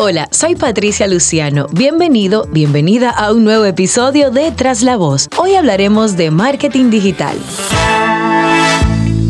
Hola, soy Patricia Luciano. Bienvenido, bienvenida a un nuevo episodio de Tras la Voz. Hoy hablaremos de marketing digital.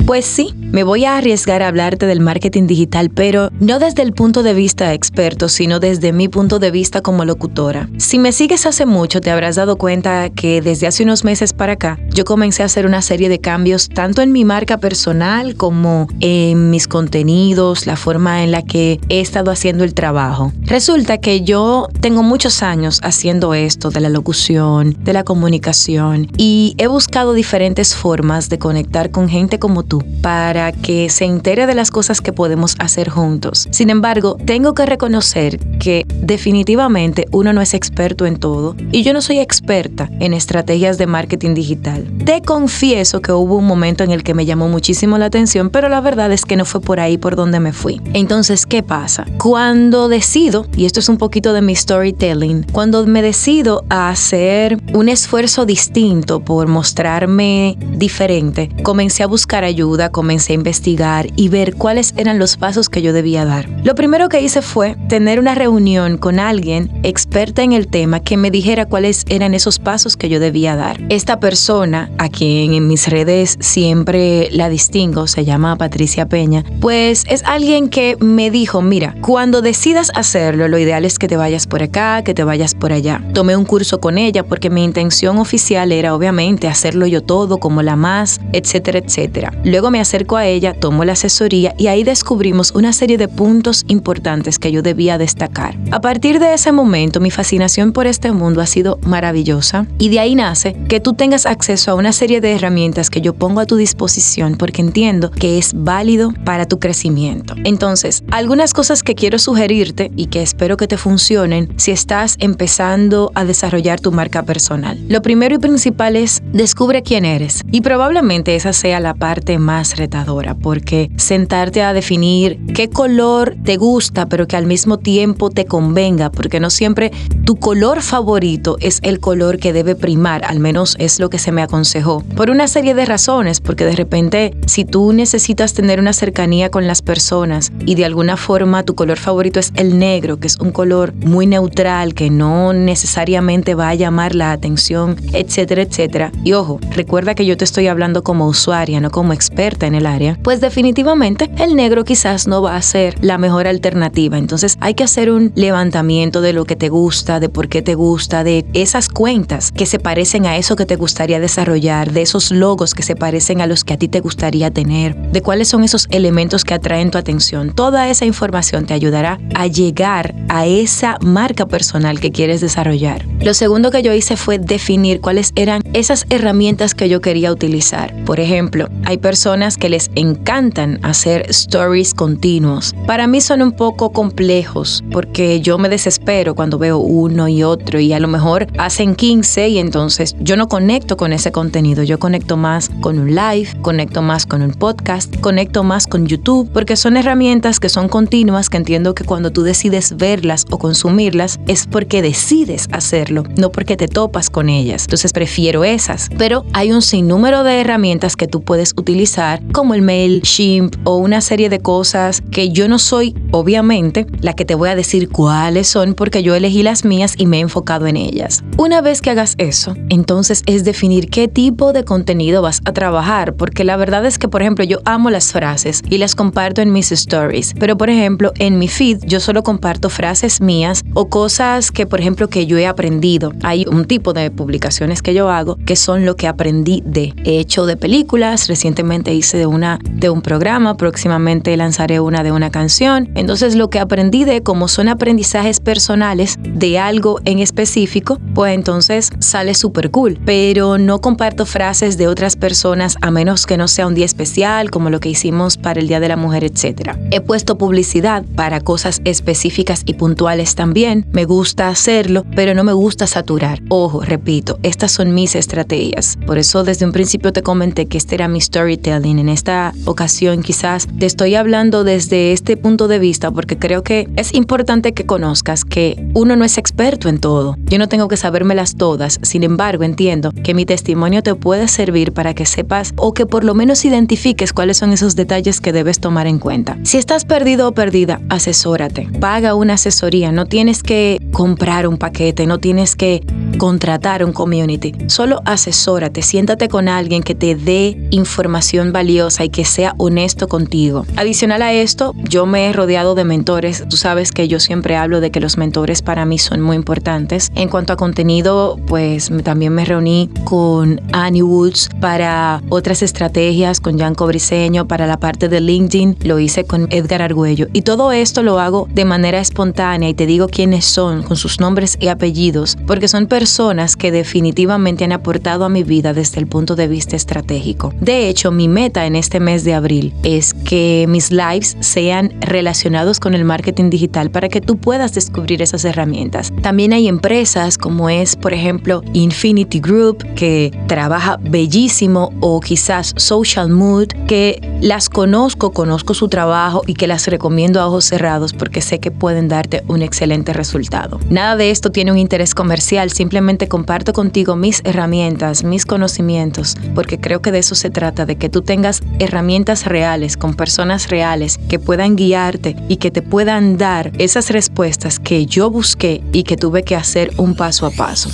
Pues sí, me voy a arriesgar a hablarte del marketing digital, pero no desde el punto de vista experto, sino desde mi punto de vista como locutora. Si me sigues hace mucho, te habrás dado cuenta que desde hace unos meses para acá, yo comencé a hacer una serie de cambios tanto en mi marca personal como en mis contenidos, la forma en la que he estado haciendo el trabajo. Resulta que yo tengo muchos años haciendo esto de la locución, de la comunicación, y he buscado diferentes formas de conectar con gente como tú para que se entere de las cosas que podemos hacer juntos. Sin embargo, tengo que reconocer que definitivamente uno no es experto en todo y yo no soy experta en estrategias de marketing digital. Te confieso que hubo un momento en el que me llamó muchísimo la atención, pero la verdad es que no fue por ahí por donde me fui. Entonces, ¿qué pasa? Cuando decido, y esto es un poquito de mi storytelling, cuando me decido a hacer un esfuerzo distinto por mostrarme diferente, comencé a buscar ayuda comencé investigar y ver cuáles eran los pasos que yo debía dar. Lo primero que hice fue tener una reunión con alguien experta en el tema que me dijera cuáles eran esos pasos que yo debía dar. Esta persona, a quien en mis redes siempre la distingo, se llama Patricia Peña, pues es alguien que me dijo, mira, cuando decidas hacerlo, lo ideal es que te vayas por acá, que te vayas por allá. Tomé un curso con ella porque mi intención oficial era obviamente hacerlo yo todo como la más, etcétera, etcétera. Luego me acerco a ella, tomo la asesoría y ahí descubrimos una serie de puntos importantes que yo debía destacar. A partir de ese momento, mi fascinación por este mundo ha sido maravillosa y de ahí nace que tú tengas acceso a una serie de herramientas que yo pongo a tu disposición porque entiendo que es válido para tu crecimiento. Entonces, algunas cosas que quiero sugerirte y que espero que te funcionen si estás empezando a desarrollar tu marca personal. Lo primero y principal es descubre quién eres y probablemente esa sea la parte más retadora, porque sentarte a definir qué color te gusta, pero que al mismo tiempo te convenga, porque no siempre tu color favorito es el color que debe primar, al menos es lo que se me aconsejó, por una serie de razones, porque de repente si tú necesitas tener una cercanía con las personas y de alguna forma tu color favorito es el negro, que es un color muy neutral, que no necesariamente va a llamar la atención, etcétera, etcétera. Y ojo, recuerda que yo te estoy hablando como usuaria, no como experta en el área, pues definitivamente el negro quizás no va a ser la mejor alternativa. Entonces hay que hacer un levantamiento de lo que te gusta, de por qué te gusta, de esas cuentas que se parecen a eso que te gustaría desarrollar, de esos logos que se parecen a los que a ti te gustaría tener, de cuáles son esos elementos que atraen tu atención. Toda esa información te ayudará a llegar a esa marca personal que quieres desarrollar. Lo segundo que yo hice fue definir cuáles eran esas herramientas que yo quería utilizar. Por ejemplo, hay personas que les encantan hacer stories continuos. Para mí son un poco complejos porque yo me desespero cuando veo uno y otro y a lo mejor hacen 15 y entonces yo no conecto con ese contenido. Yo conecto más con un live, conecto más con un podcast, conecto más con YouTube porque son herramientas que son continuas que entiendo que cuando tú decides verlas o consumirlas es porque decides hacerlo, no porque te topas con ellas. Entonces prefiero esas. Pero hay un sinnúmero de herramientas que tú puedes utilizar como el MailChimp o una serie de cosas que yo no soy, obviamente, la que te voy a decir cuáles son porque yo elegí las mías y me he enfocado en ellas. Una vez que hagas eso, entonces es definir qué tipo de contenido vas a trabajar, porque la verdad es que, por ejemplo, yo amo las frases y las comparto en mis stories, pero por ejemplo, en mi feed yo solo comparto frases mías o cosas que, por ejemplo, que yo he aprendido. Hay un tipo de publicaciones que yo hago que son lo que aprendí de. He hecho de películas, recientemente hice de una de un programa, próximamente lanzaré una de una canción. Entonces lo que aprendí de como son aprendizajes personales de algo en específico, pues entonces sale súper cool. Pero no comparto frases de otras personas a menos que no sea un día especial como lo que hicimos para el Día de la Mujer, etc. He puesto publicidad para cosas específicas y puntuales también. Me gusta hacerlo, pero no me gusta saturar. Ojo, repito, estas son mis estrategias. Por eso desde un principio te comenté que este era mi storytelling en esta ocasión quizás te estoy hablando desde este punto de vista porque creo que es importante que conozcas que uno no es experto en todo. Yo no tengo que sabérmelas todas, sin embargo entiendo que mi testimonio te puede servir para que sepas o que por lo menos identifiques cuáles son esos detalles que debes tomar en cuenta. Si estás perdido o perdida, asesórate. Paga una asesoría, no tienes que comprar un paquete, no tienes que contratar un community. Solo asesórate, siéntate con alguien que te dé información valiosa y que sea honesto contigo. Adicional a esto, yo me he rodeado de mentores. Tú sabes que yo siempre hablo de que los mentores para mí son muy importantes. En cuanto a contenido, pues también me reuní con Annie Woods para otras estrategias, con Jan Cobriseño para la parte de LinkedIn, lo hice con Edgar Argüello. Y todo esto lo hago de manera espontánea y te digo quiénes son, con sus nombres y apellidos, porque son personas que definitivamente han aportado a mi vida desde el punto de vista estratégico. De hecho, mi meta en este mes de abril es que mis lives sean relacionados con el marketing digital para que tú puedas descubrir esas herramientas. También hay empresas como es, por ejemplo, Infinity Group, que trabaja bellísimo, o quizás Social Mood, que las conozco, conozco su trabajo y que las recomiendo a ojos cerrados porque sé que pueden darte un excelente resultado. Nada de esto tiene un interés comercial, simplemente comparto contigo mis herramientas, mis conocimientos, porque creo que de eso se trata, de que tú tengas herramientas reales con personas reales que puedan guiarte y que te puedan dar esas respuestas que yo busqué y que tuve que hacer un paso a paso.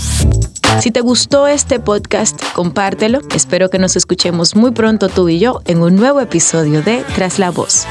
Si te gustó este podcast, compártelo. Espero que nos escuchemos muy pronto tú y yo en un nuevo episodio de Tras la Voz.